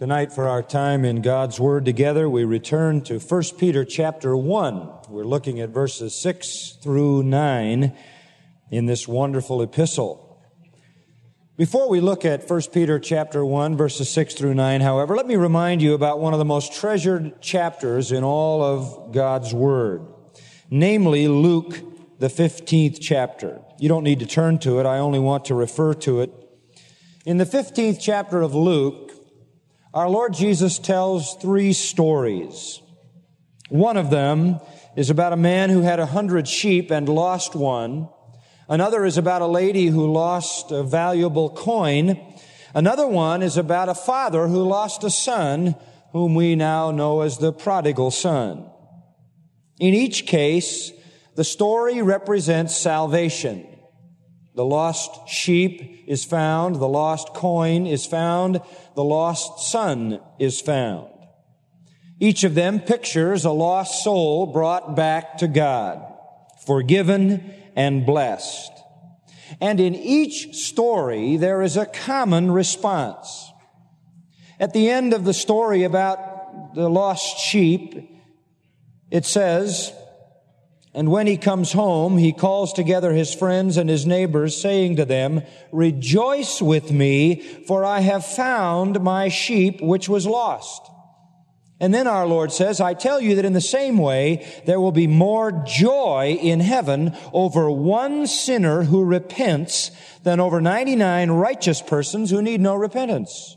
Tonight for our time in God's Word together, we return to 1 Peter chapter 1. We're looking at verses 6 through 9 in this wonderful epistle. Before we look at 1 Peter chapter 1 verses 6 through 9, however, let me remind you about one of the most treasured chapters in all of God's Word, namely Luke, the 15th chapter. You don't need to turn to it. I only want to refer to it. In the 15th chapter of Luke, our Lord Jesus tells three stories. One of them is about a man who had a hundred sheep and lost one. Another is about a lady who lost a valuable coin. Another one is about a father who lost a son whom we now know as the prodigal son. In each case, the story represents salvation. The lost sheep is found. The lost coin is found. The lost son is found. Each of them pictures a lost soul brought back to God, forgiven and blessed. And in each story, there is a common response. At the end of the story about the lost sheep, it says, and when he comes home, he calls together his friends and his neighbors, saying to them, Rejoice with me, for I have found my sheep which was lost. And then our Lord says, I tell you that in the same way, there will be more joy in heaven over one sinner who repents than over 99 righteous persons who need no repentance.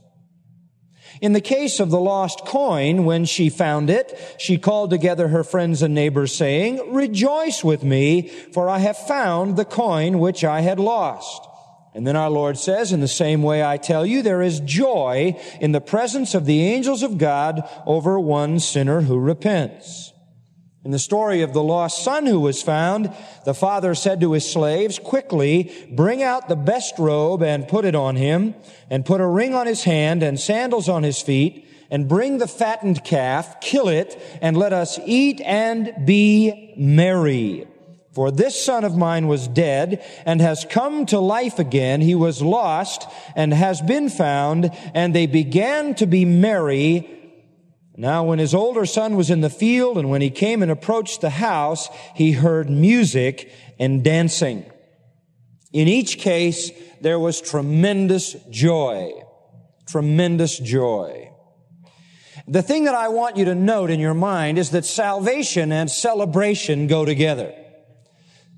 In the case of the lost coin, when she found it, she called together her friends and neighbors saying, Rejoice with me, for I have found the coin which I had lost. And then our Lord says, in the same way I tell you, there is joy in the presence of the angels of God over one sinner who repents. In the story of the lost son who was found, the father said to his slaves, quickly bring out the best robe and put it on him, and put a ring on his hand and sandals on his feet, and bring the fattened calf, kill it, and let us eat and be merry. For this son of mine was dead and has come to life again. He was lost and has been found, and they began to be merry now, when his older son was in the field and when he came and approached the house, he heard music and dancing. In each case, there was tremendous joy. Tremendous joy. The thing that I want you to note in your mind is that salvation and celebration go together.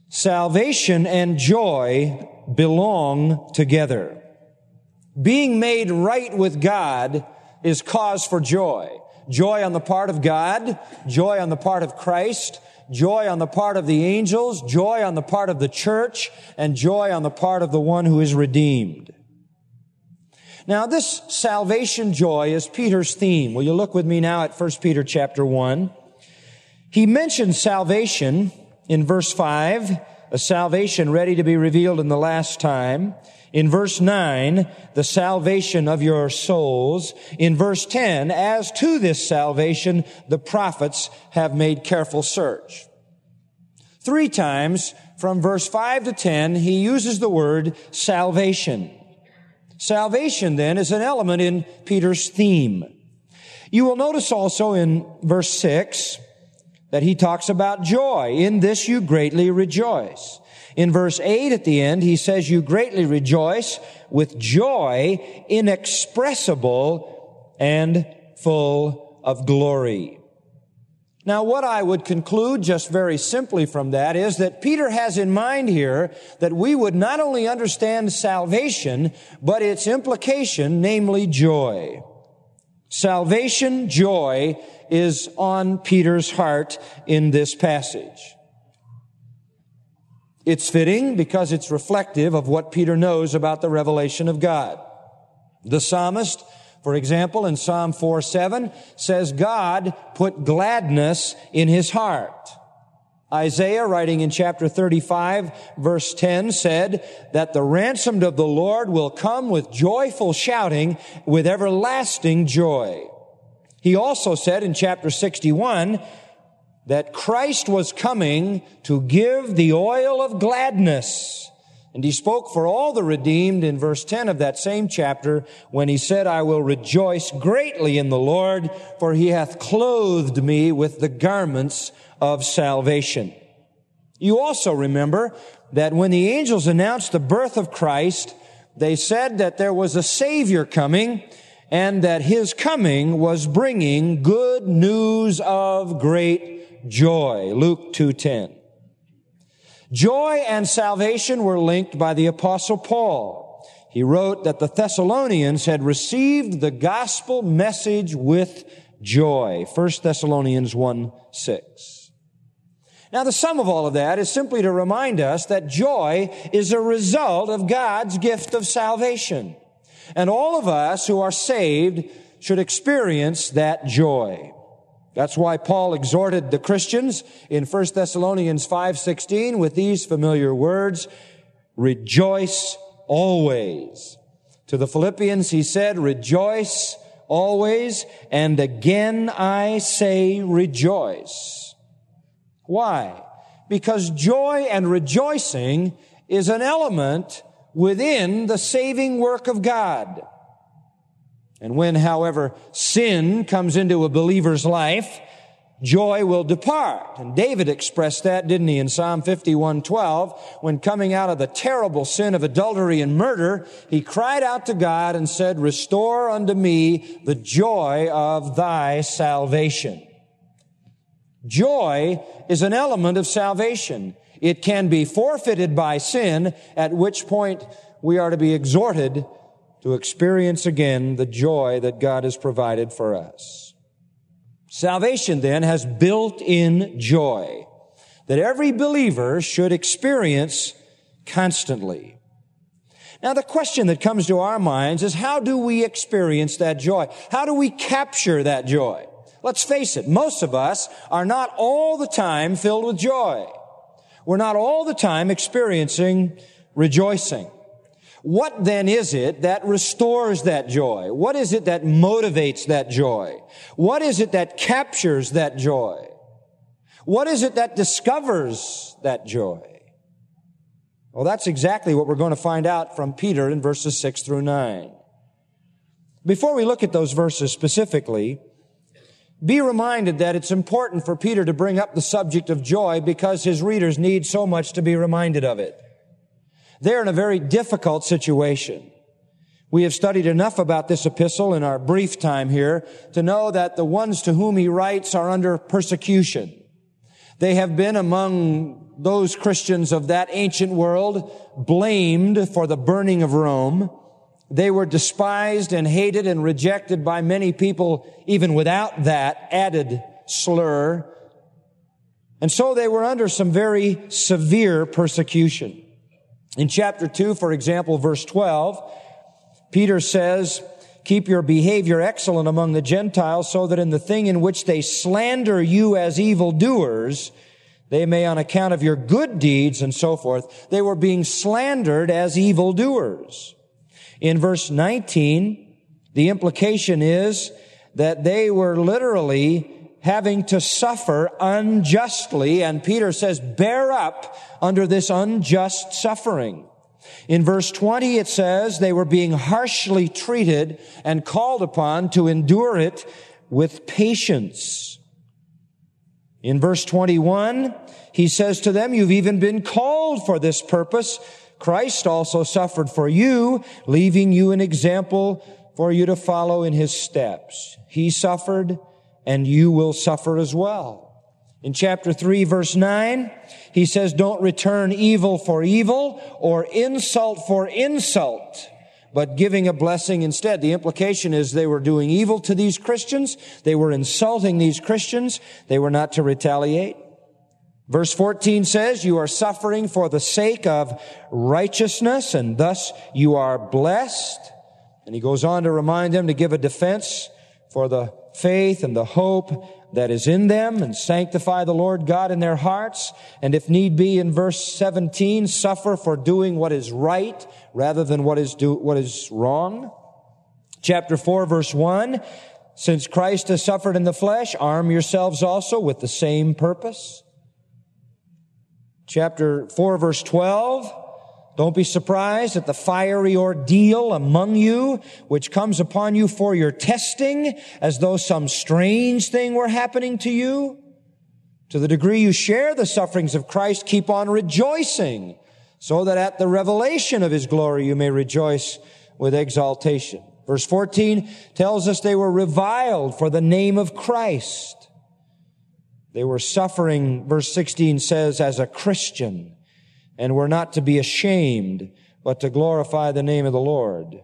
Salvation and joy belong together. Being made right with God is cause for joy. Joy on the part of God, joy on the part of Christ, joy on the part of the angels, joy on the part of the church, and joy on the part of the one who is redeemed. Now this salvation joy is Peter's theme. Will you look with me now at 1 Peter chapter 1? He mentions salvation in verse 5, a salvation ready to be revealed in the last time. In verse 9, the salvation of your souls. In verse 10, as to this salvation, the prophets have made careful search. Three times from verse 5 to 10, he uses the word salvation. Salvation then is an element in Peter's theme. You will notice also in verse 6 that he talks about joy. In this you greatly rejoice. In verse 8 at the end, he says, you greatly rejoice with joy inexpressible and full of glory. Now, what I would conclude just very simply from that is that Peter has in mind here that we would not only understand salvation, but its implication, namely joy. Salvation, joy, is on Peter's heart in this passage. It's fitting because it's reflective of what Peter knows about the revelation of God. The psalmist, for example, in Psalm 4 7 says, God put gladness in his heart. Isaiah, writing in chapter 35, verse 10, said that the ransomed of the Lord will come with joyful shouting, with everlasting joy. He also said in chapter 61 that Christ was coming to give the oil of gladness And he spoke for all the redeemed in verse 10 of that same chapter when he said, I will rejoice greatly in the Lord, for he hath clothed me with the garments of salvation. You also remember that when the angels announced the birth of Christ, they said that there was a Savior coming and that his coming was bringing good news of great joy. Luke 2.10. Joy and salvation were linked by the apostle Paul. He wrote that the Thessalonians had received the gospel message with joy. 1 Thessalonians 1 6. Now the sum of all of that is simply to remind us that joy is a result of God's gift of salvation. And all of us who are saved should experience that joy. That's why Paul exhorted the Christians in 1 Thessalonians 5:16 with these familiar words, rejoice always. To the Philippians he said, rejoice always, and again I say rejoice. Why? Because joy and rejoicing is an element within the saving work of God. And when, however, sin comes into a believer's life, joy will depart. And David expressed that, didn't he, in Psalm 51:12, when coming out of the terrible sin of adultery and murder, he cried out to God and said, "Restore unto me the joy of thy salvation." Joy is an element of salvation. It can be forfeited by sin, at which point we are to be exhorted to experience again the joy that God has provided for us. Salvation then has built-in joy that every believer should experience constantly. Now the question that comes to our minds is how do we experience that joy? How do we capture that joy? Let's face it, most of us are not all the time filled with joy. We're not all the time experiencing rejoicing. What then is it that restores that joy? What is it that motivates that joy? What is it that captures that joy? What is it that discovers that joy? Well, that's exactly what we're going to find out from Peter in verses 6 through 9. Before we look at those verses specifically, be reminded that it's important for Peter to bring up the subject of joy because his readers need so much to be reminded of it. They're in a very difficult situation. We have studied enough about this epistle in our brief time here to know that the ones to whom he writes are under persecution. They have been among those Christians of that ancient world blamed for the burning of Rome. They were despised and hated and rejected by many people even without that added slur. And so they were under some very severe persecution. In chapter 2, for example, verse 12, Peter says, Keep your behavior excellent among the Gentiles so that in the thing in which they slander you as evildoers, they may on account of your good deeds and so forth, they were being slandered as evildoers. In verse 19, the implication is that they were literally having to suffer unjustly. And Peter says, bear up under this unjust suffering. In verse 20, it says they were being harshly treated and called upon to endure it with patience. In verse 21, he says to them, you've even been called for this purpose. Christ also suffered for you, leaving you an example for you to follow in his steps. He suffered and you will suffer as well. In chapter 3 verse 9, he says, don't return evil for evil or insult for insult, but giving a blessing instead. The implication is they were doing evil to these Christians. They were insulting these Christians. They were not to retaliate. Verse 14 says, you are suffering for the sake of righteousness and thus you are blessed. And he goes on to remind them to give a defense for the faith and the hope that is in them and sanctify the Lord God in their hearts. And if need be, in verse 17, suffer for doing what is right rather than what is do, what is wrong. Chapter 4 verse 1, since Christ has suffered in the flesh, arm yourselves also with the same purpose. Chapter 4 verse 12, Don't be surprised at the fiery ordeal among you, which comes upon you for your testing, as though some strange thing were happening to you. To the degree you share the sufferings of Christ, keep on rejoicing, so that at the revelation of his glory you may rejoice with exaltation. Verse 14 tells us they were reviled for the name of Christ. They were suffering, verse 16 says, as a Christian and we're not to be ashamed, but to glorify the name of the Lord.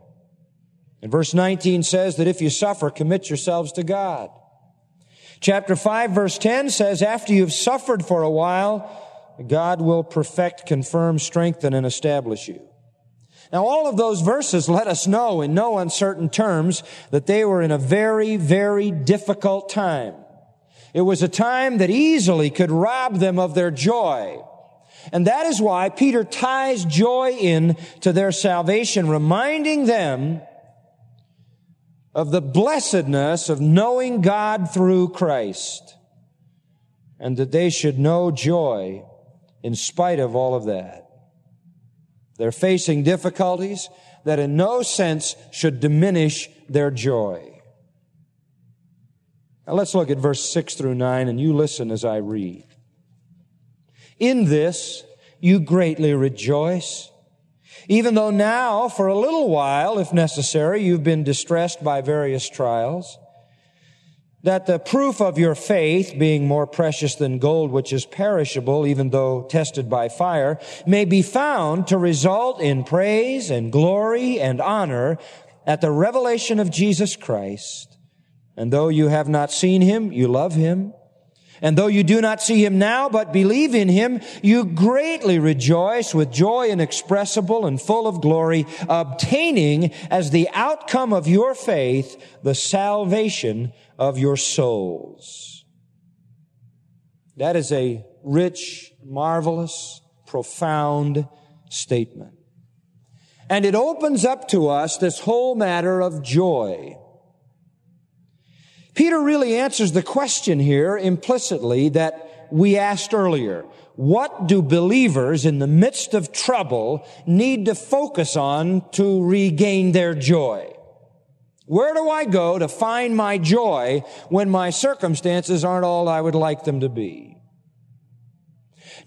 And verse 19 says that if you suffer, commit yourselves to God. Chapter 5 verse 10 says, after you've suffered for a while, God will perfect, confirm, strengthen, and establish you. Now all of those verses let us know in no uncertain terms that they were in a very, very difficult time. It was a time that easily could rob them of their joy. And that is why Peter ties joy in to their salvation, reminding them of the blessedness of knowing God through Christ and that they should know joy in spite of all of that. They're facing difficulties that in no sense should diminish their joy. Now let's look at verse 6 through 9 and you listen as I read. In this you greatly rejoice. Even though now, for a little while, if necessary, you've been distressed by various trials, that the proof of your faith, being more precious than gold which is perishable, even though tested by fire, may be found to result in praise and glory and honor at the revelation of Jesus Christ. And though you have not seen him, you love him. And though you do not see him now, but believe in him, you greatly rejoice with joy inexpressible and full of glory, obtaining as the outcome of your faith the salvation of your souls. That is a rich, marvelous, profound statement. And it opens up to us this whole matter of joy. Peter really answers the question here implicitly that we asked earlier. What do believers in the midst of trouble need to focus on to regain their joy? Where do I go to find my joy when my circumstances aren't all I would like them to be?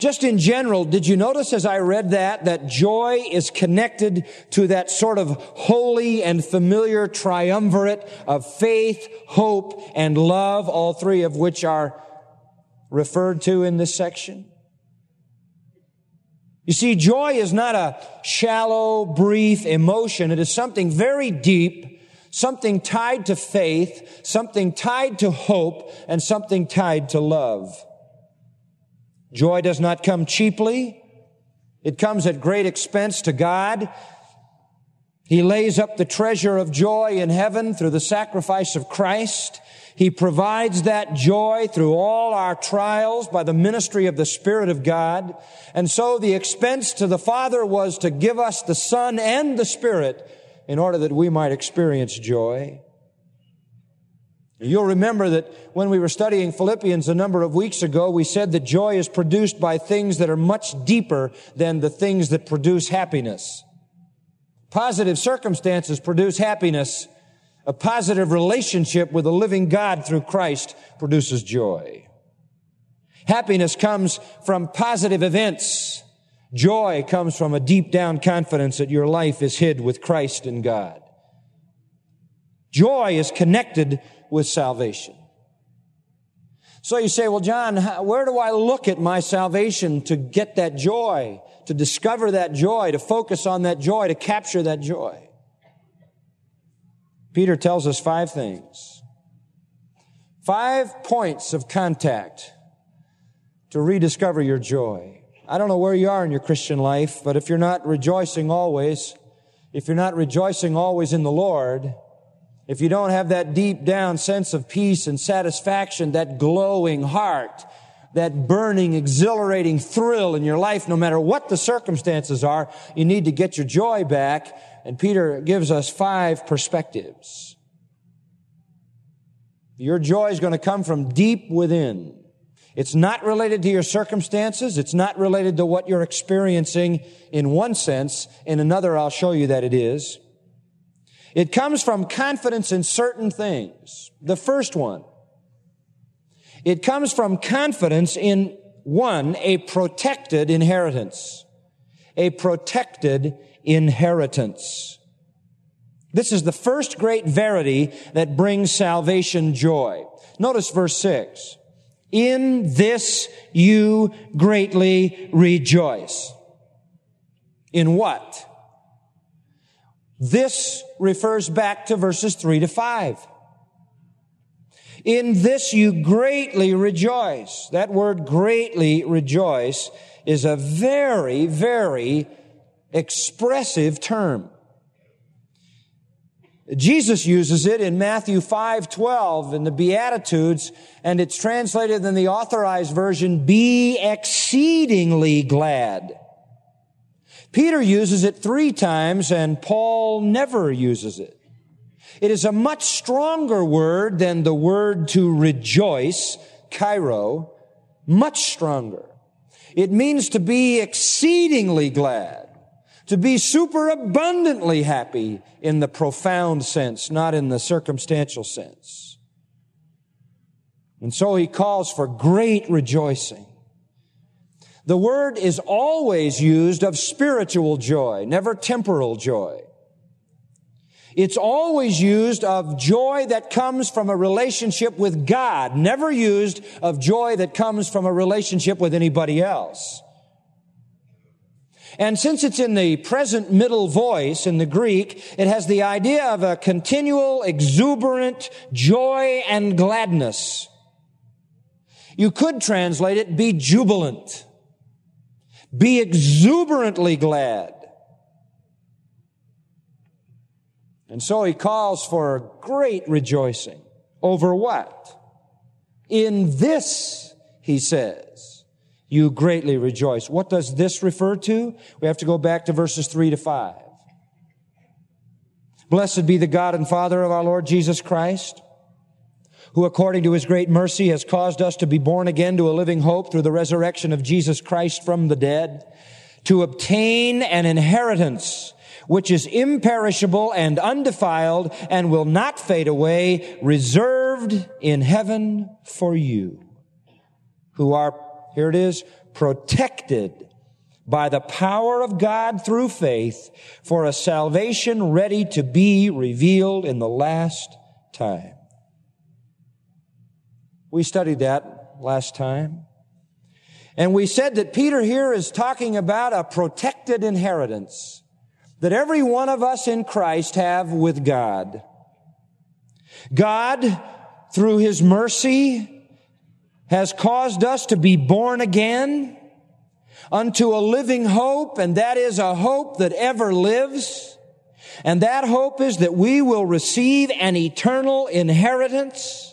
Just in general, did you notice as I read that, that joy is connected to that sort of holy and familiar triumvirate of faith, hope, and love, all three of which are referred to in this section? You see, joy is not a shallow, brief emotion. It is something very deep, something tied to faith, something tied to hope, and something tied to love. Joy does not come cheaply. It comes at great expense to God. He lays up the treasure of joy in heaven through the sacrifice of Christ. He provides that joy through all our trials by the ministry of the Spirit of God. And so the expense to the Father was to give us the Son and the Spirit in order that we might experience joy. You'll remember that when we were studying Philippians a number of weeks ago, we said that joy is produced by things that are much deeper than the things that produce happiness. Positive circumstances produce happiness. A positive relationship with the living God through Christ produces joy. Happiness comes from positive events. Joy comes from a deep down confidence that your life is hid with Christ in God. Joy is connected with salvation. So you say, well, John, where do I look at my salvation to get that joy, to discover that joy, to focus on that joy, to capture that joy? Peter tells us five things. Five points of contact to rediscover your joy. I don't know where you are in your Christian life, but if you're not rejoicing always, if you're not rejoicing always in the Lord, if you don't have that deep down sense of peace and satisfaction, that glowing heart, that burning, exhilarating thrill in your life, no matter what the circumstances are, you need to get your joy back. And Peter gives us five perspectives. Your joy is going to come from deep within. It's not related to your circumstances. It's not related to what you're experiencing in one sense. In another, I'll show you that it is. It comes from confidence in certain things. The first one. It comes from confidence in one, a protected inheritance. A protected inheritance. This is the first great verity that brings salvation joy. Notice verse 6. In this you greatly rejoice. In what? This refers back to verses 3 to 5. In this you greatly rejoice. That word greatly rejoice is a very, very expressive term. Jesus uses it in Matthew 5, 12 in the Beatitudes, and it's translated in the authorized version, be exceedingly glad. Peter uses it three times and Paul never uses it. It is a much stronger word than the word to rejoice, chairo, much stronger. It means to be exceedingly glad to be super abundantly happy in the profound sense, not in the circumstantial sense. And so he calls for great rejoicing. The word is always used of spiritual joy, never temporal joy. It's always used of joy that comes from a relationship with God, never used of joy that comes from a relationship with anybody else. And since it's in the present middle voice in the Greek, it has the idea of a continual, exuberant joy and gladness. You could translate it, be jubilant. Be exuberantly glad. And so he calls for great rejoicing. Over what? In this, he says you greatly rejoice. What does this refer to? We have to go back to verses 3 to 5. Blessed be the God and Father of our Lord Jesus Christ, who according to his great mercy has caused us to be born again to a living hope through the resurrection of Jesus Christ from the dead, to obtain an inheritance which is imperishable and undefiled and will not fade away, reserved in heaven for you, who are here it is, protected by the power of God through faith for a salvation ready to be revealed in the last time. We studied that last time. And we said that Peter here is talking about a protected inheritance that every one of us in Christ have with God. God, through His mercy, has caused us to be born again unto a living hope, and that is a hope that ever lives. And that hope is that we will receive an eternal inheritance.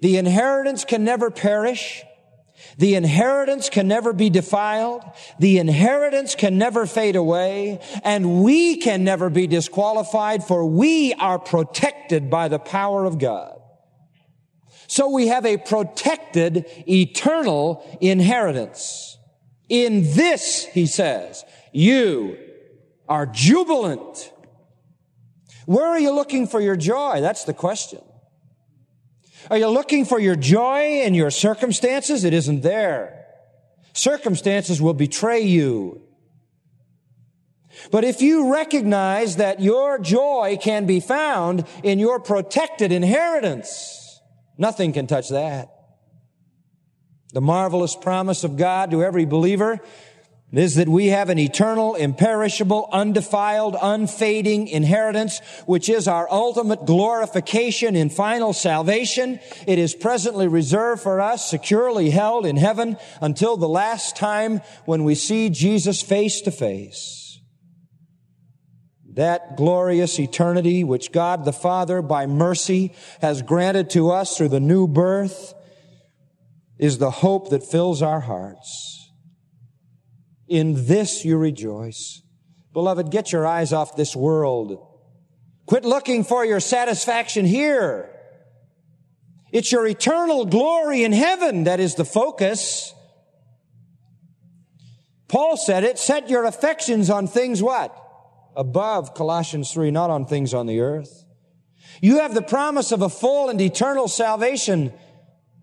The inheritance can never perish. The inheritance can never be defiled. The inheritance can never fade away. And we can never be disqualified for we are protected by the power of God. So we have a protected eternal inheritance. In this, he says, you are jubilant. Where are you looking for your joy? That's the question. Are you looking for your joy in your circumstances? It isn't there. Circumstances will betray you. But if you recognize that your joy can be found in your protected inheritance, Nothing can touch that. The marvelous promise of God to every believer is that we have an eternal, imperishable, undefiled, unfading inheritance, which is our ultimate glorification in final salvation. It is presently reserved for us, securely held in heaven until the last time when we see Jesus face to face. That glorious eternity which God the Father by mercy has granted to us through the new birth is the hope that fills our hearts. In this you rejoice. Beloved, get your eyes off this world. Quit looking for your satisfaction here. It's your eternal glory in heaven that is the focus. Paul said it, set your affections on things what? Above, Colossians 3, not on things on the earth. You have the promise of a full and eternal salvation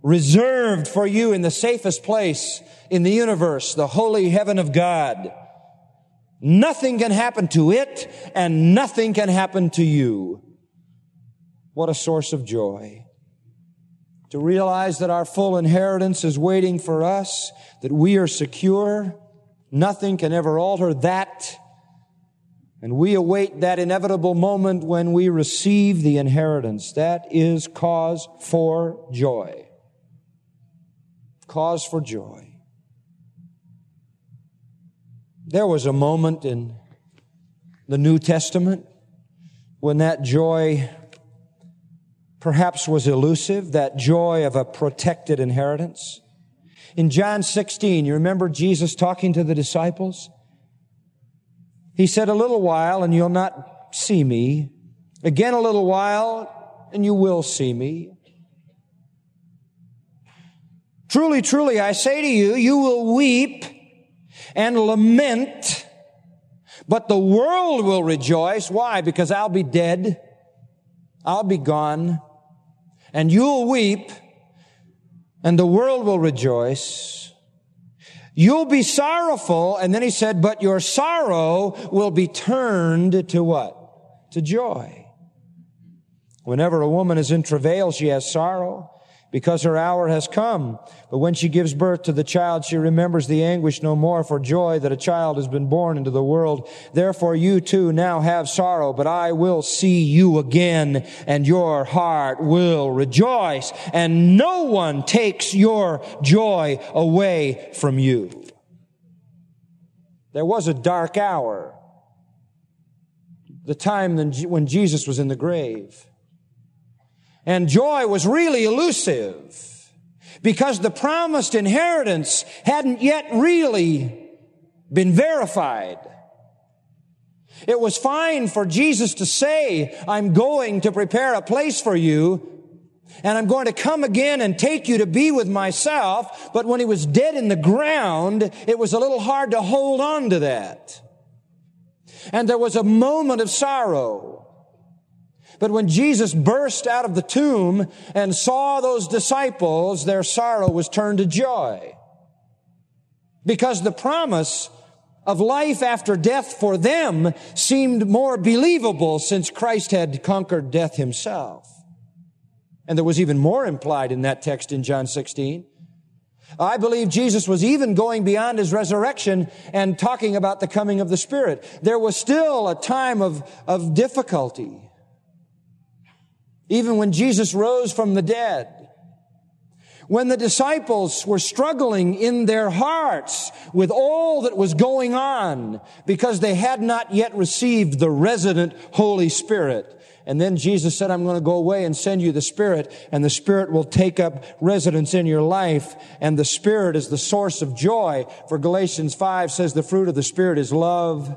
reserved for you in the safest place in the universe, the holy heaven of God. Nothing can happen to it and nothing can happen to you. What a source of joy. To realize that our full inheritance is waiting for us, that we are secure. Nothing can ever alter that. And we await that inevitable moment when we receive the inheritance. That is cause for joy. Cause for joy. There was a moment in the New Testament when that joy perhaps was elusive, that joy of a protected inheritance. In John 16, you remember Jesus talking to the disciples? He said, a little while and you'll not see me. Again, a little while and you will see me. Truly, truly, I say to you, you will weep and lament, but the world will rejoice. Why? Because I'll be dead. I'll be gone. And you'll weep, and the world will rejoice. You'll be sorrowful. And then he said, but your sorrow will be turned to what? To joy. Whenever a woman is in travail, she has sorrow because her hour has come. But when she gives birth to the child, she remembers the anguish no more for joy that a child has been born into the world. Therefore you too now have sorrow, but I will see you again and your heart will rejoice and no one takes your joy away from you. There was a dark hour, the time when Jesus was in the grave. And joy was really elusive because the promised inheritance hadn't yet really been verified. It was fine for Jesus to say, I'm going to prepare a place for you and I'm going to come again and take you to be with myself. But when he was dead in the ground, it was a little hard to hold on to that. And there was a moment of sorrow. But when Jesus burst out of the tomb and saw those disciples, their sorrow was turned to joy. Because the promise of life after death for them seemed more believable since Christ had conquered death himself. And there was even more implied in that text in John 16. I believe Jesus was even going beyond his resurrection and talking about the coming of the Spirit. There was still a time of, of difficulty. Even when Jesus rose from the dead. When the disciples were struggling in their hearts with all that was going on because they had not yet received the resident Holy Spirit. And then Jesus said, I'm going to go away and send you the Spirit, and the Spirit will take up residence in your life, and the Spirit is the source of joy. For Galatians 5 says the fruit of the Spirit is love,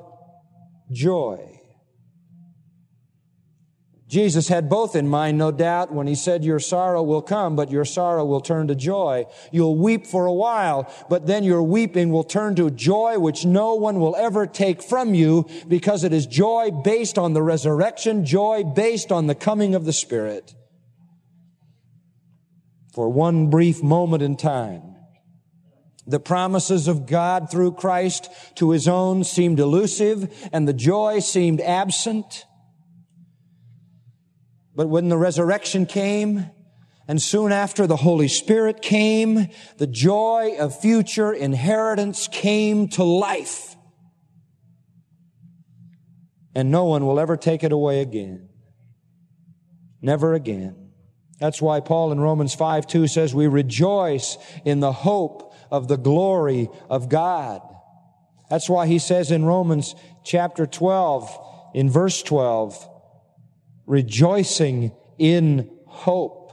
joy, Jesus had both in mind, no doubt, when he said, your sorrow will come, but your sorrow will turn to joy. You'll weep for a while, but then your weeping will turn to joy, which no one will ever take from you because it is joy based on the resurrection, joy based on the coming of the Spirit. For one brief moment in time, the promises of God through Christ to his own seemed elusive and the joy seemed absent. But when the resurrection came, and soon after the Holy Spirit came, the joy of future inheritance came to life. And no one will ever take it away again. Never again. That's why Paul in Romans 5 2 says, We rejoice in the hope of the glory of God. That's why he says in Romans chapter 12, in verse 12, rejoicing in hope.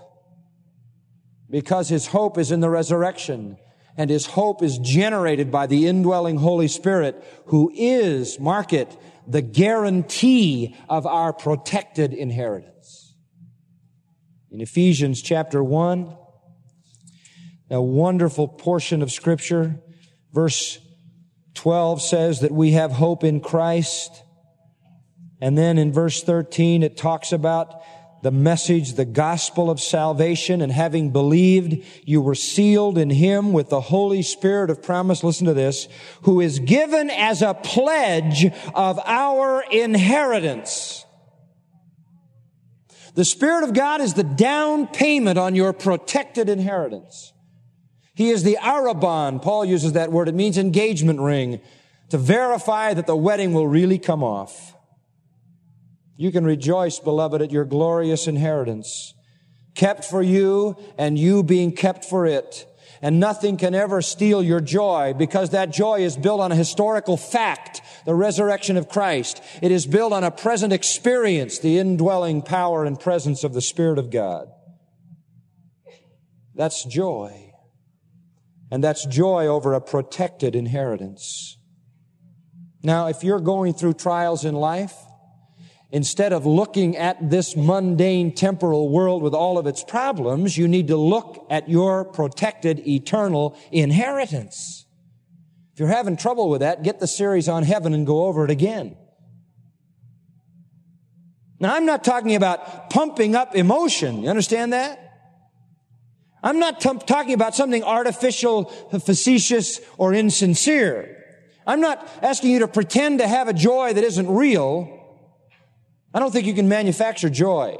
Because his hope is in the resurrection and his hope is generated by the indwelling Holy Spirit who is, mark it, the guarantee of our protected inheritance. in Ephesians chapter 1. A wonderful portion of scripture. Verse 12 says that we have hope in Christ. And then in verse 13, it talks about the message, the gospel of salvation, and having believed, you were sealed in him with the Holy Spirit of promise. Listen to this, who is given as a pledge of our inheritance. The Spirit of God is the down payment on your protected inheritance. He is the arabon. Paul uses that word. It means engagement ring to verify that the wedding will really come off. You can rejoice, beloved, at your glorious inheritance, kept for you and you being kept for it. And nothing can ever steal your joy because that joy is built on a historical fact, the resurrection of Christ. It is built on a present experience, the indwelling power and presence of the Spirit of God. That's joy. And that's joy over a protected inheritance. Now, if you're going through trials in life, Instead of looking at this mundane temporal world with all of its problems, you need to look at your protected eternal inheritance. If you're having trouble with that, get the series on heaven and go over it again. Now, I'm not talking about pumping up emotion. You understand that? I'm not t- talking about something artificial, facetious, or insincere. I'm not asking you to pretend to have a joy that isn't real. I don't think you can manufacture joy.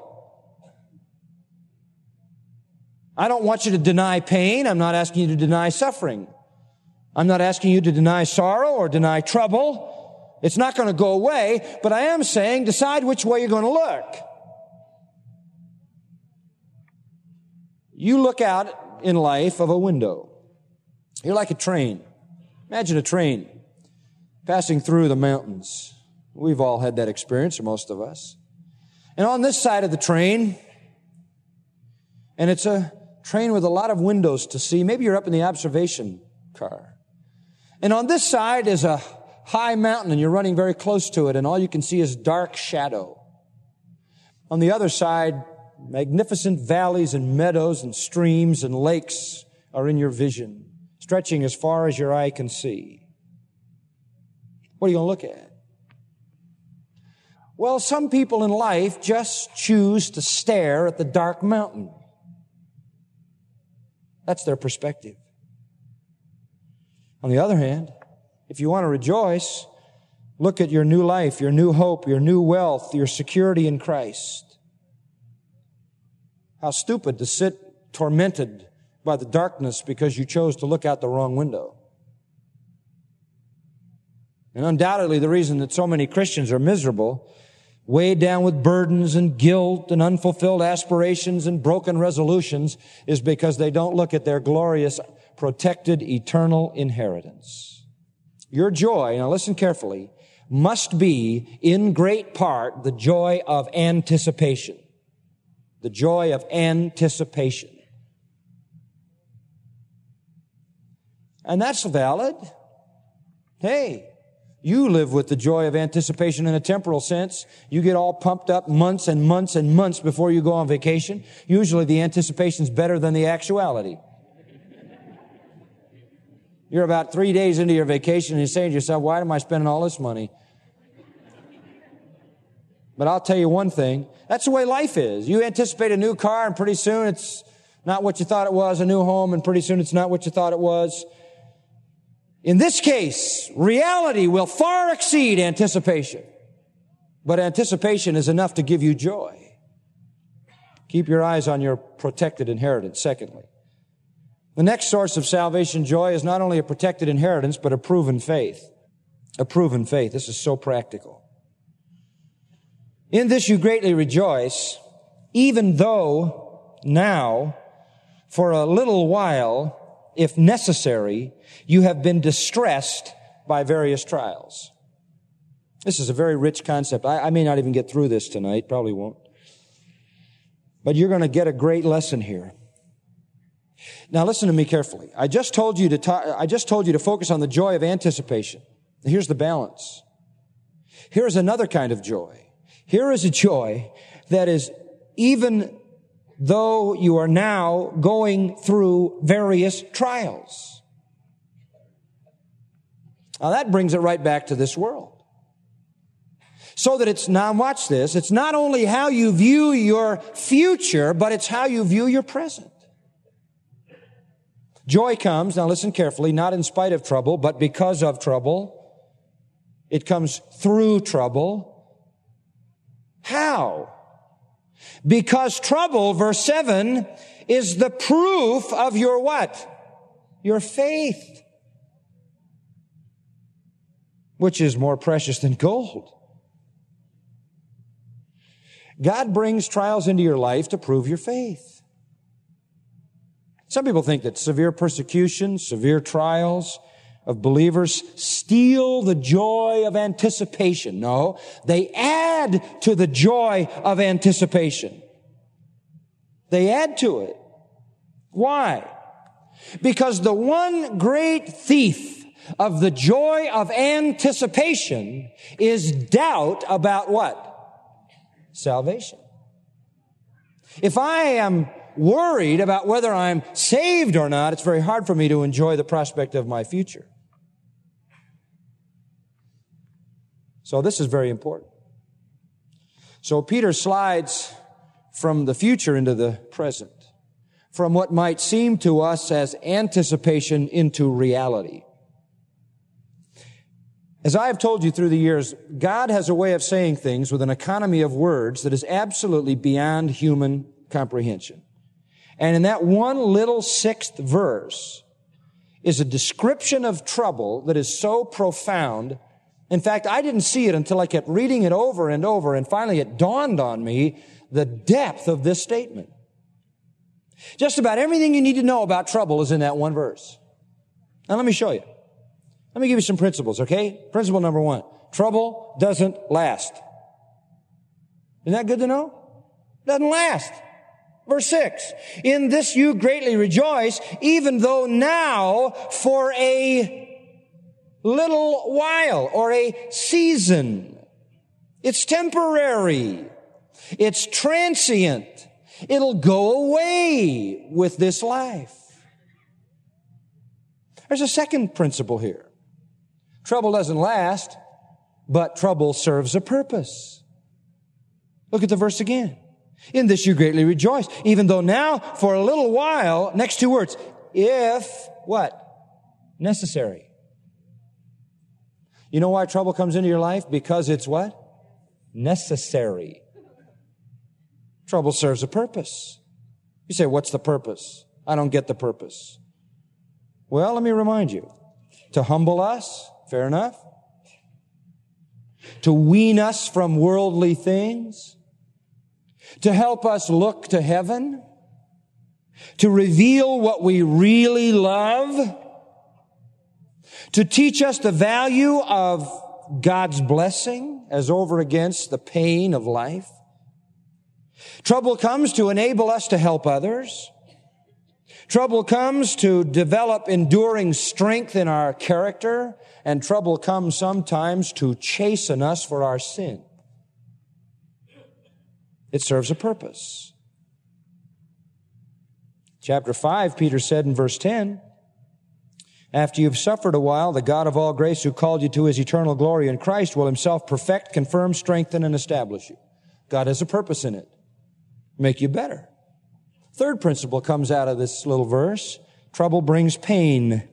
I don't want you to deny pain. I'm not asking you to deny suffering. I'm not asking you to deny sorrow or deny trouble. It's not going to go away, but I am saying decide which way you're going to look. You look out in life of a window. You're like a train. Imagine a train passing through the mountains. We've all had that experience, or most of us. And on this side of the train, and it's a train with a lot of windows to see. Maybe you're up in the observation car. And on this side is a high mountain and you're running very close to it and all you can see is dark shadow. On the other side, magnificent valleys and meadows and streams and lakes are in your vision, stretching as far as your eye can see. What are you going to look at? Well, some people in life just choose to stare at the dark mountain. That's their perspective. On the other hand, if you want to rejoice, look at your new life, your new hope, your new wealth, your security in Christ. How stupid to sit tormented by the darkness because you chose to look out the wrong window. And undoubtedly the reason that so many Christians are miserable weighed down with burdens and guilt and unfulfilled aspirations and broken resolutions is because they don't look at their glorious, protected, eternal inheritance. Your joy, now listen carefully, must be in great part the joy of anticipation. The joy of anticipation. And that's valid. Hey, you live with the joy of anticipation in a temporal sense. You get all pumped up months and months and months before you go on vacation. Usually the anticipation is better than the actuality. You're about three days into your vacation and you're saying to yourself, why am I spending all this money? But I'll tell you one thing. That's the way life is. You anticipate a new car and pretty soon it's not what you thought it was, a new home and pretty soon it's not what you thought it was. In this case, reality will far exceed anticipation. But anticipation is enough to give you joy. Keep your eyes on your protected inheritance, secondly. The next source of salvation joy is not only a protected inheritance, but a proven faith. A proven faith. This is so practical. In this you greatly rejoice, even though now, for a little while, if necessary, you have been distressed by various trials. This is a very rich concept. I, I may not even get through this tonight, probably won't. But you're going to get a great lesson here. Now listen to me carefully. I just told you to talk, I just told you to focus on the joy of anticipation. Here's the balance. Here's another kind of joy. Here is a joy that is even though you are now going through various trials. Now that brings it right back to this world. So that it's now, watch this, it's not only how you view your future, but it's how you view your present. Joy comes, now listen carefully, not in spite of trouble, but because of trouble. It comes through trouble. How? Because trouble, verse 7, is the proof of your what? Your faith. Which is more precious than gold. God brings trials into your life to prove your faith. Some people think that severe persecution, severe trials of believers steal the joy of anticipation. No, they add to the joy of anticipation. They add to it. Why? Because the one great thief of the joy of anticipation is doubt about what? salvation. If I am worried about whether I'm saved or not, it's very hard for me to enjoy the prospect of my future. So this is very important. So Peter slides from the future into the present, from what might seem to us as anticipation into reality. As I have told you through the years, God has a way of saying things with an economy of words that is absolutely beyond human comprehension. And in that one little sixth verse is a description of trouble that is so profound. In fact, I didn't see it until I kept reading it over and over, and finally it dawned on me the depth of this statement. Just about everything you need to know about trouble is in that one verse. Now let me show you. Let me give you some principles, okay? Principle number one. Trouble doesn't last. Isn't that good to know? Doesn't last. Verse six. In this you greatly rejoice, even though now for a little while or a season. It's temporary. It's transient. It'll go away with this life. There's a second principle here. Trouble doesn't last, but trouble serves a purpose. Look at the verse again. In this you greatly rejoice, even though now for a little while, next two words, if what? Necessary. You know why trouble comes into your life? Because it's what? Necessary. Trouble serves a purpose. You say, what's the purpose? I don't get the purpose. Well, let me remind you. To humble us, Fair enough? To wean us from worldly things. To help us look to heaven. To reveal what we really love. To teach us the value of God's blessing as over against the pain of life. Trouble comes to enable us to help others. Trouble comes to develop enduring strength in our character, and trouble comes sometimes to chasten us for our sin. It serves a purpose. Chapter 5, Peter said in verse 10, after you've suffered a while, the God of all grace who called you to his eternal glory in Christ will himself perfect, confirm, strengthen, and establish you. God has a purpose in it. Make you better. Third principle comes out of this little verse. Trouble brings pain.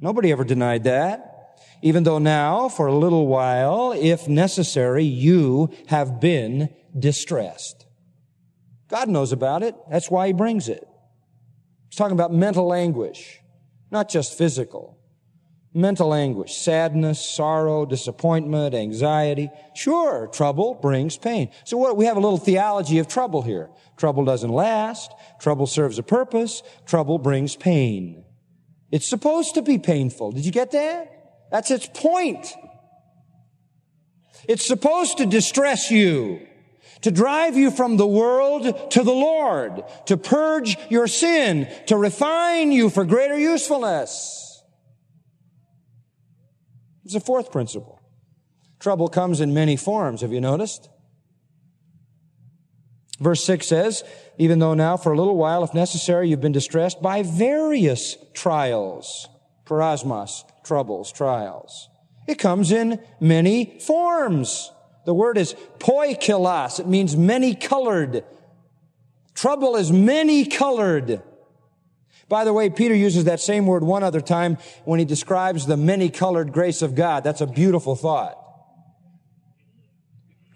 Nobody ever denied that. Even though now, for a little while, if necessary, you have been distressed. God knows about it. That's why He brings it. He's talking about mental anguish, not just physical mental anguish, sadness, sorrow, disappointment, anxiety. Sure, trouble brings pain. So what, we have a little theology of trouble here. Trouble doesn't last. Trouble serves a purpose. Trouble brings pain. It's supposed to be painful. Did you get that? That's its point. It's supposed to distress you, to drive you from the world to the Lord, to purge your sin, to refine you for greater usefulness. It's a fourth principle. Trouble comes in many forms. Have you noticed? Verse 6 says, even though now for a little while, if necessary, you've been distressed by various trials. Peirasmos, troubles, trials. It comes in many forms. The word is poikilos. It means many colored. Trouble is many colored. By the way, Peter uses that same word one other time when he describes the many colored grace of God. That's a beautiful thought.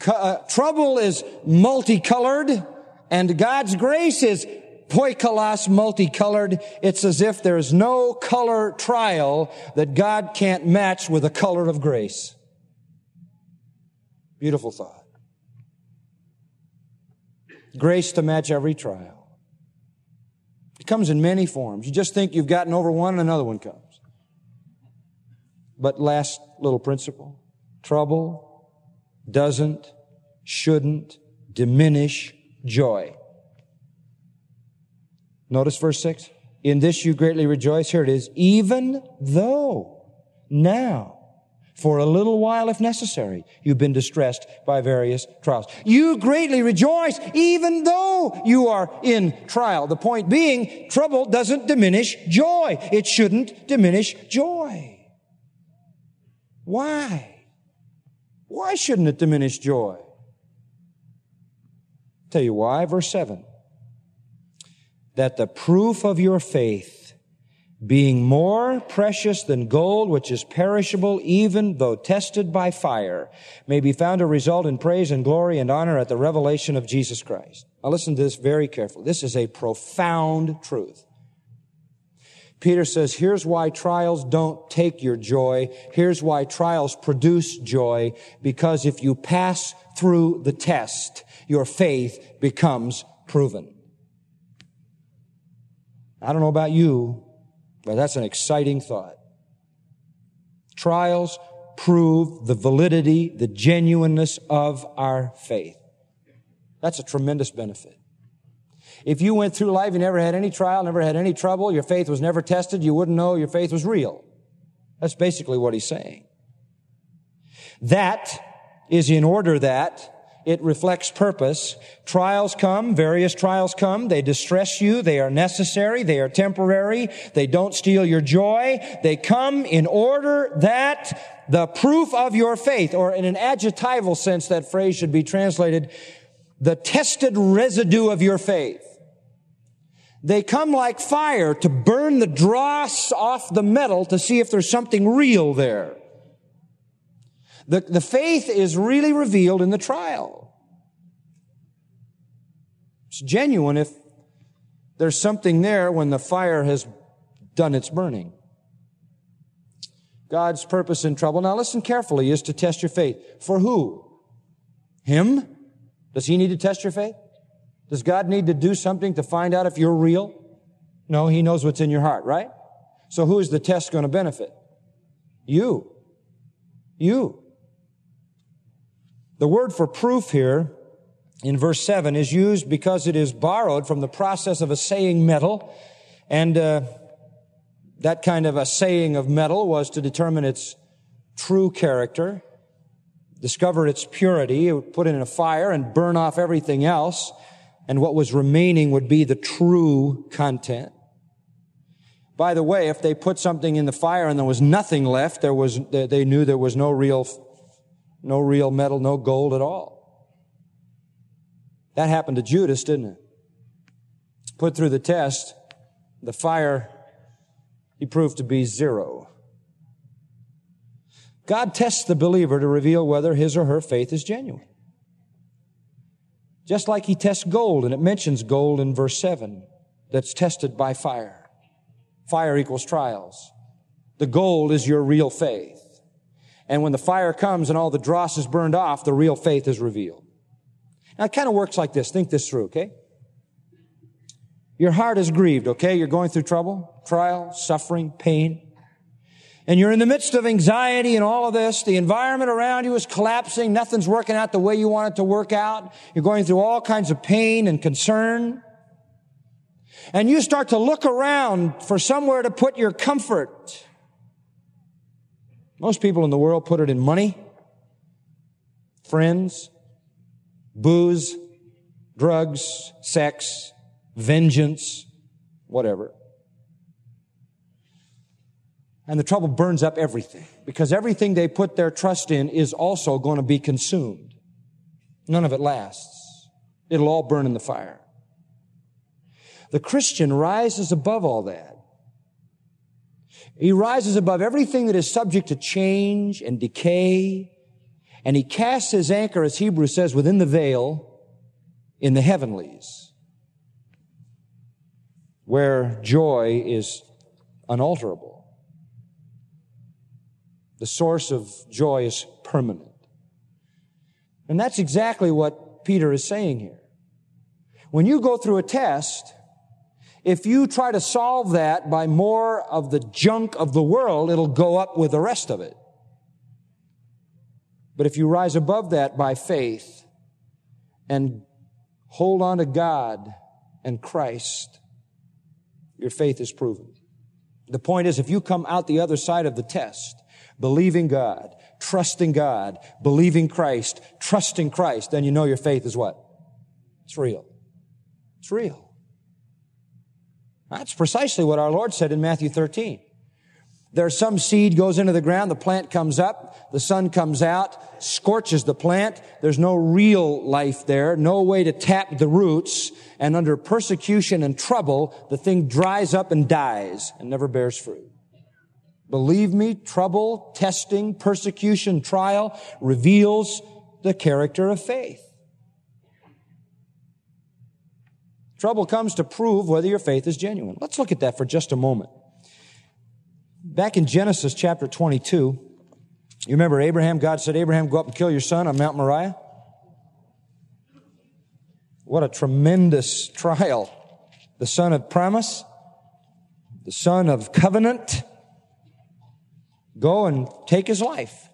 Uh, trouble is multicolored and God's grace is poikilos, multicolored. It's as if there's no color trial that God can't match with the color of grace. Beautiful thought. Grace to match every trial. It comes in many forms. You just think you've gotten over one and another one comes. But last little principle. Trouble doesn't, shouldn't diminish joy. Notice verse 6. In this you greatly rejoice. Here it is. Even though now, for a little while if necessary, you've been distressed by various trials. You greatly rejoice even though you are in trial. The point being, trouble doesn't diminish joy. It shouldn't diminish joy. Why? Why shouldn't it diminish joy? Tell you why. Verse 7 that the proof of your faith, being more precious than gold, which is perishable, even though tested by fire, may be found to result in praise and glory and honor at the revelation of Jesus Christ. Now listen to this very carefully. This is a profound truth. Peter says, here's why trials don't take your joy. Here's why trials produce joy. Because if you pass through the test, your faith becomes proven. I don't know about you, but that's an exciting thought. Trials prove the validity, the genuineness of our faith. That's a tremendous benefit. If you went through life, you never had any trial, never had any trouble, your faith was never tested, you wouldn't know your faith was real. That's basically what he's saying. That is in order that it reflects purpose. Trials come, various trials come. They distress you. They are necessary. They are temporary. They don't steal your joy. They come in order that the proof of your faith, or in an adjectival sense, that phrase should be translated, the tested residue of your faith. They come like fire to burn the dross off the metal to see if there's something real there. The, the faith is really revealed in the trial. It's genuine if there's something there when the fire has done its burning. God's purpose in trouble, now listen carefully, is to test your faith. For who? Him? Does he need to test your faith? Does God need to do something to find out if you're real? No, he knows what's in your heart, right? So who is the test going to benefit? You. You. The word for proof here in verse 7 is used because it is borrowed from the process of assaying metal. And uh, that kind of assaying of metal was to determine its true character, discover its purity, it would put it in a fire and burn off everything else. And what was remaining would be the true content. By the way, if they put something in the fire and there was nothing left, there was, they knew there was no real no real metal, no gold at all. That happened to Judas, didn't it? Put through the test, the fire, he proved to be zero. God tests the believer to reveal whether his or her faith is genuine. Just like he tests gold, and it mentions gold in verse 7, that's tested by fire. Fire equals trials. The gold is your real faith. And when the fire comes and all the dross is burned off, the real faith is revealed. Now it kind of works like this. Think this through, okay? Your heart is grieved, okay? You're going through trouble, trial, suffering, pain. And you're in the midst of anxiety and all of this. The environment around you is collapsing. Nothing's working out the way you want it to work out. You're going through all kinds of pain and concern. And you start to look around for somewhere to put your comfort. Most people in the world put it in money, friends, booze, drugs, sex, vengeance, whatever. And the trouble burns up everything because everything they put their trust in is also going to be consumed. None of it lasts. It'll all burn in the fire. The Christian rises above all that. He rises above everything that is subject to change and decay, and he casts his anchor, as Hebrews says, within the veil in the heavenlies, where joy is unalterable. The source of joy is permanent. And that's exactly what Peter is saying here. When you go through a test, if you try to solve that by more of the junk of the world, it'll go up with the rest of it. But if you rise above that by faith and hold on to God and Christ, your faith is proven. The point is, if you come out the other side of the test, believing God, trusting God, believing Christ, trusting Christ, then you know your faith is what? It's real. It's real. That's precisely what our Lord said in Matthew 13. There's some seed goes into the ground, the plant comes up, the sun comes out, scorches the plant. There's no real life there, no way to tap the roots, and under persecution and trouble, the thing dries up and dies and never bears fruit. Believe me, trouble, testing, persecution, trial reveals the character of faith. Trouble comes to prove whether your faith is genuine. Let's look at that for just a moment. Back in Genesis chapter 22, you remember Abraham, God said, Abraham, go up and kill your son on Mount Moriah? What a tremendous trial. The son of promise, the son of covenant, go and take his life.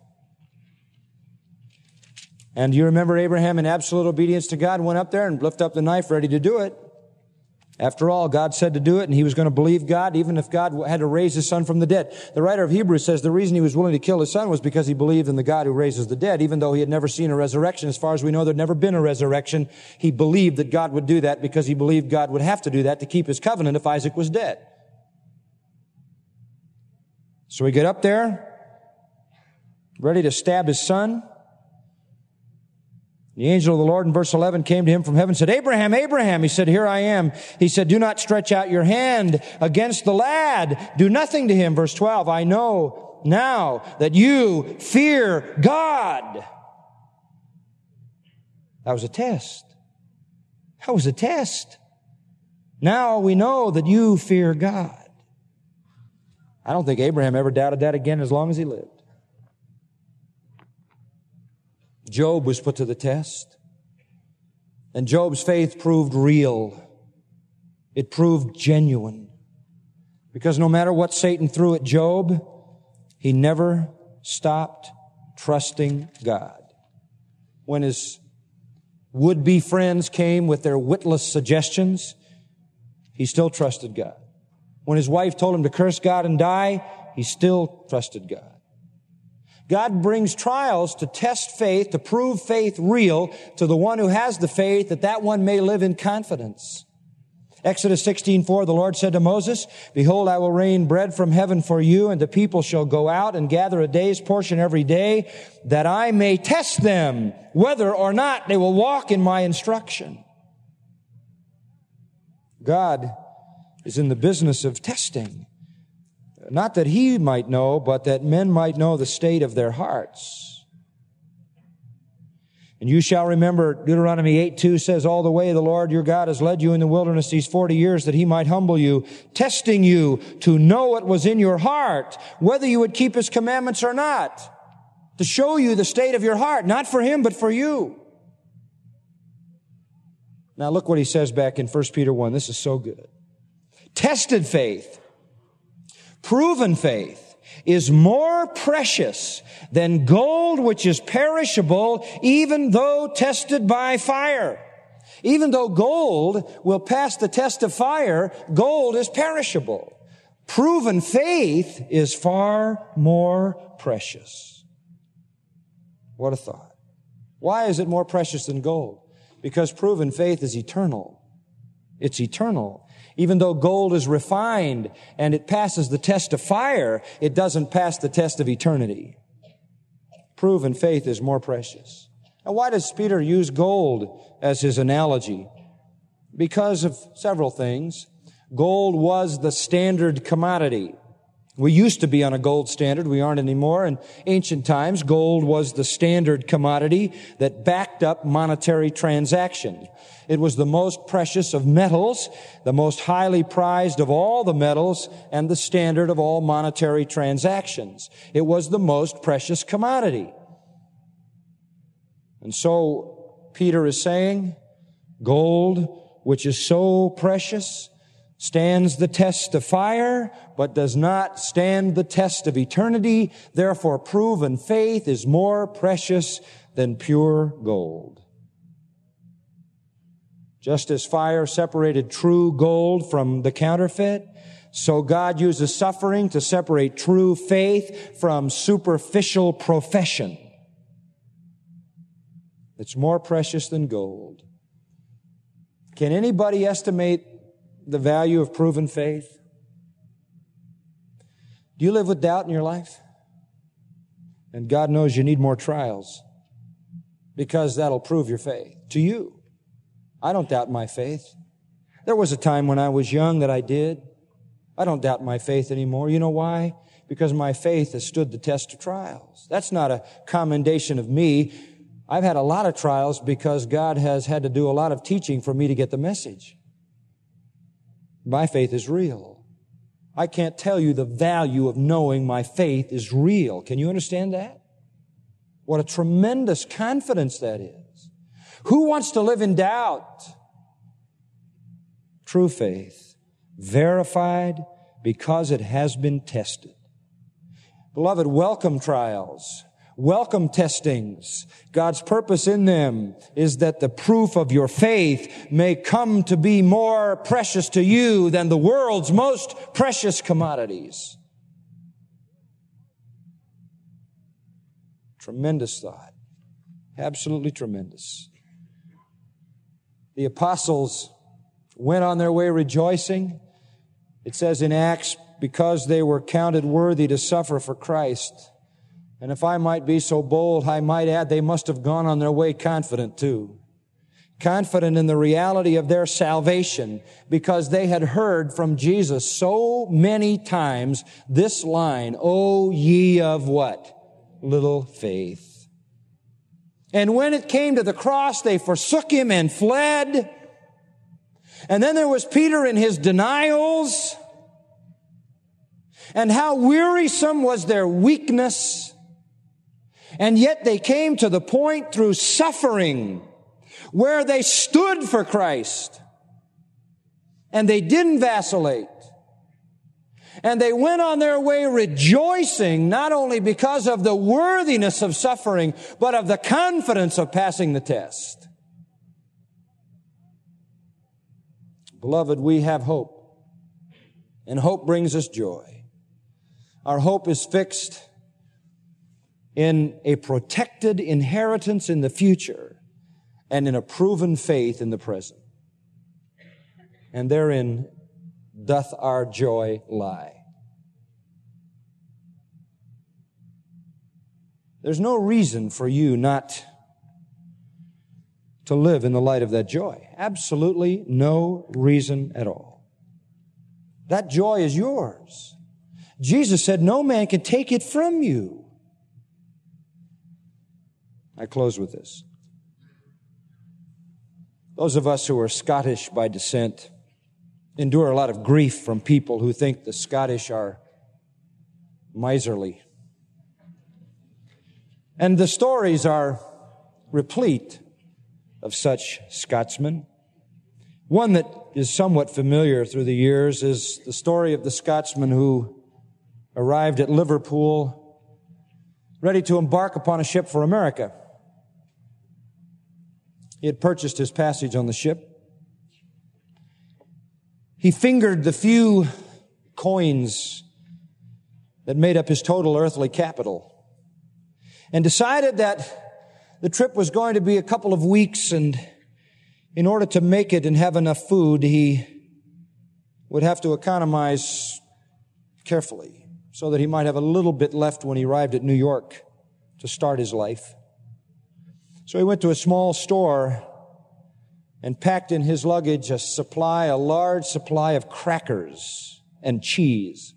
And you remember Abraham in absolute obedience to God went up there and lifted up the knife ready to do it. After all, God said to do it, and he was going to believe God, even if God had to raise his son from the dead. The writer of Hebrews says the reason he was willing to kill his son was because he believed in the God who raises the dead, even though he had never seen a resurrection. As far as we know, there'd never been a resurrection. He believed that God would do that because he believed God would have to do that to keep his covenant if Isaac was dead. So we get up there, ready to stab his son. The angel of the Lord in verse 11 came to him from heaven said, Abraham, Abraham. He said, here I am. He said, do not stretch out your hand against the lad. Do nothing to him. Verse 12, I know now that you fear God. That was a test. That was a test. Now we know that you fear God. I don't think Abraham ever doubted that again as long as he lived. Job was put to the test. And Job's faith proved real. It proved genuine. Because no matter what Satan threw at Job, he never stopped trusting God. When his would-be friends came with their witless suggestions, he still trusted God. When his wife told him to curse God and die, he still trusted God. God brings trials to test faith, to prove faith real to the one who has the faith that that one may live in confidence. Exodus 16:4 the Lord said to Moses, behold I will rain bread from heaven for you and the people shall go out and gather a day's portion every day that I may test them whether or not they will walk in my instruction. God is in the business of testing. Not that he might know, but that men might know the state of their hearts. And you shall remember Deuteronomy 8 2 says, All the way the Lord your God has led you in the wilderness these 40 years that he might humble you, testing you to know what was in your heart, whether you would keep his commandments or not. To show you the state of your heart, not for him, but for you. Now look what he says back in 1 Peter 1. This is so good. Tested faith proven faith is more precious than gold which is perishable even though tested by fire. Even though gold will pass the test of fire, gold is perishable. Proven faith is far more precious. What a thought. Why is it more precious than gold? Because proven faith is eternal. It's eternal. Even though gold is refined and it passes the test of fire, it doesn't pass the test of eternity. Proven faith is more precious. Now, why does Peter use gold as his analogy? Because of several things. Gold was the standard commodity. We used to be on a gold standard. We aren't anymore. In ancient times, gold was the standard commodity that backed up monetary transaction. It was the most precious of metals, the most highly prized of all the metals, and the standard of all monetary transactions. It was the most precious commodity. And so, Peter is saying, gold, which is so precious, stands the test of fire, but does not stand the test of eternity. Therefore, proven faith is more precious than pure gold. Just as fire separated true gold from the counterfeit, so God uses suffering to separate true faith from superficial profession. It's more precious than gold. Can anybody estimate the value of proven faith? Do you live with doubt in your life? And God knows you need more trials because that'll prove your faith to you. I don't doubt my faith. There was a time when I was young that I did. I don't doubt my faith anymore. You know why? Because my faith has stood the test of trials. That's not a commendation of me. I've had a lot of trials because God has had to do a lot of teaching for me to get the message. My faith is real. I can't tell you the value of knowing my faith is real. Can you understand that? What a tremendous confidence that is. Who wants to live in doubt? True faith, verified because it has been tested. Beloved, welcome trials. Welcome testings. God's purpose in them is that the proof of your faith may come to be more precious to you than the world's most precious commodities. Tremendous thought. Absolutely tremendous. The apostles went on their way rejoicing. It says in Acts, because they were counted worthy to suffer for Christ. And if I might be so bold, I might add they must have gone on their way confident too. Confident in the reality of their salvation because they had heard from Jesus so many times this line, O ye of what? Little faith. And when it came to the cross, they forsook him and fled. And then there was Peter in his denials. And how wearisome was their weakness. And yet they came to the point through suffering where they stood for Christ and they didn't vacillate. And they went on their way rejoicing, not only because of the worthiness of suffering, but of the confidence of passing the test. Beloved, we have hope. And hope brings us joy. Our hope is fixed in a protected inheritance in the future and in a proven faith in the present. And therein doth our joy lie. There's no reason for you not to live in the light of that joy. Absolutely no reason at all. That joy is yours. Jesus said, No man can take it from you. I close with this. Those of us who are Scottish by descent endure a lot of grief from people who think the Scottish are miserly. And the stories are replete of such Scotsmen. One that is somewhat familiar through the years is the story of the Scotsman who arrived at Liverpool ready to embark upon a ship for America. He had purchased his passage on the ship. He fingered the few coins that made up his total earthly capital and decided that the trip was going to be a couple of weeks and in order to make it and have enough food, he would have to economize carefully so that he might have a little bit left when he arrived at New York to start his life. So he went to a small store and packed in his luggage a supply, a large supply of crackers and cheese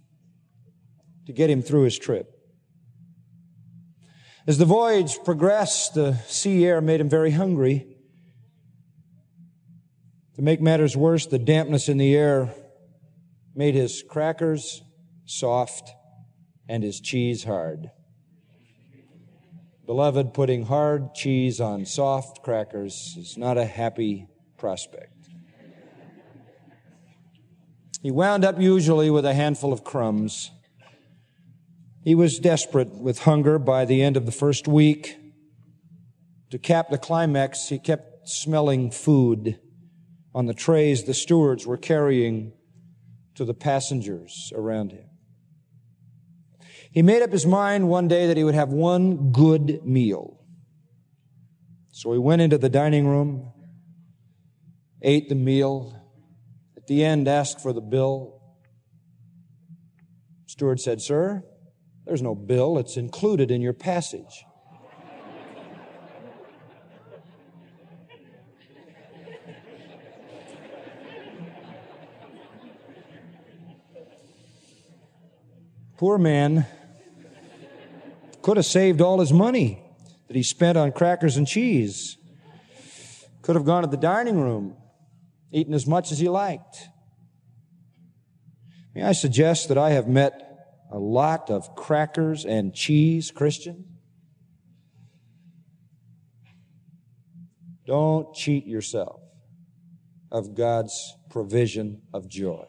to get him through his trip. As the voyage progressed, the sea air made him very hungry. To make matters worse, the dampness in the air made his crackers soft and his cheese hard. Beloved, putting hard cheese on soft crackers is not a happy prospect. He wound up usually with a handful of crumbs. He was desperate with hunger by the end of the first week. To cap the climax, he kept smelling food on the trays the stewards were carrying to the passengers around him. He made up his mind one day that he would have one good meal. So he went into the dining room, ate the meal, at the end asked for the bill. Steward said, Sir, there's no bill, it's included in your passage. Poor man could have saved all his money that he spent on crackers and cheese. Could have gone to the dining room, eaten as much as he liked. May I suggest that I have met a lot of crackers and cheese Christian? Don't cheat yourself of God's provision of joy.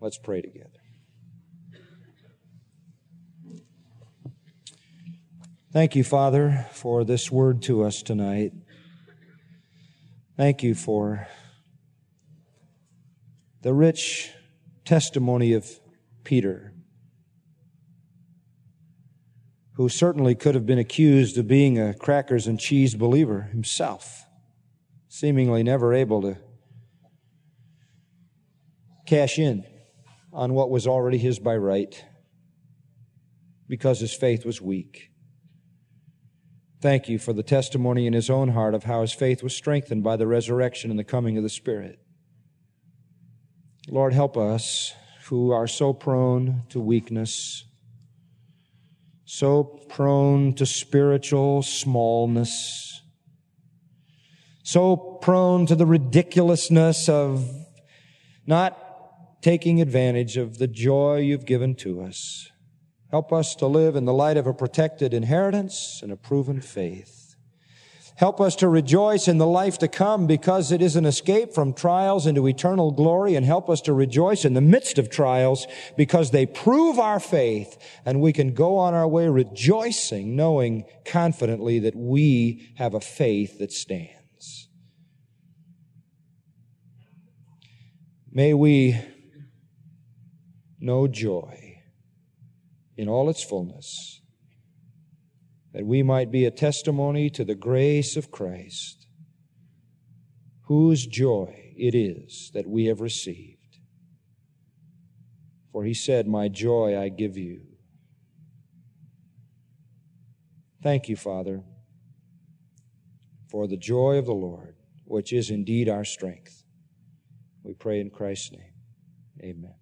Let's pray together. Thank you, Father, for this word to us tonight. Thank you for the rich testimony of Peter, who certainly could have been accused of being a crackers and cheese believer himself, seemingly never able to cash in on what was already his by right because his faith was weak. Thank you for the testimony in his own heart of how his faith was strengthened by the resurrection and the coming of the Spirit. Lord, help us who are so prone to weakness, so prone to spiritual smallness, so prone to the ridiculousness of not taking advantage of the joy you've given to us. Help us to live in the light of a protected inheritance and a proven faith. Help us to rejoice in the life to come because it is an escape from trials into eternal glory and help us to rejoice in the midst of trials because they prove our faith and we can go on our way rejoicing knowing confidently that we have a faith that stands. May we know joy in all its fullness, that we might be a testimony to the grace of Christ, whose joy it is that we have received. For he said, My joy I give you. Thank you, Father, for the joy of the Lord, which is indeed our strength. We pray in Christ's name. Amen.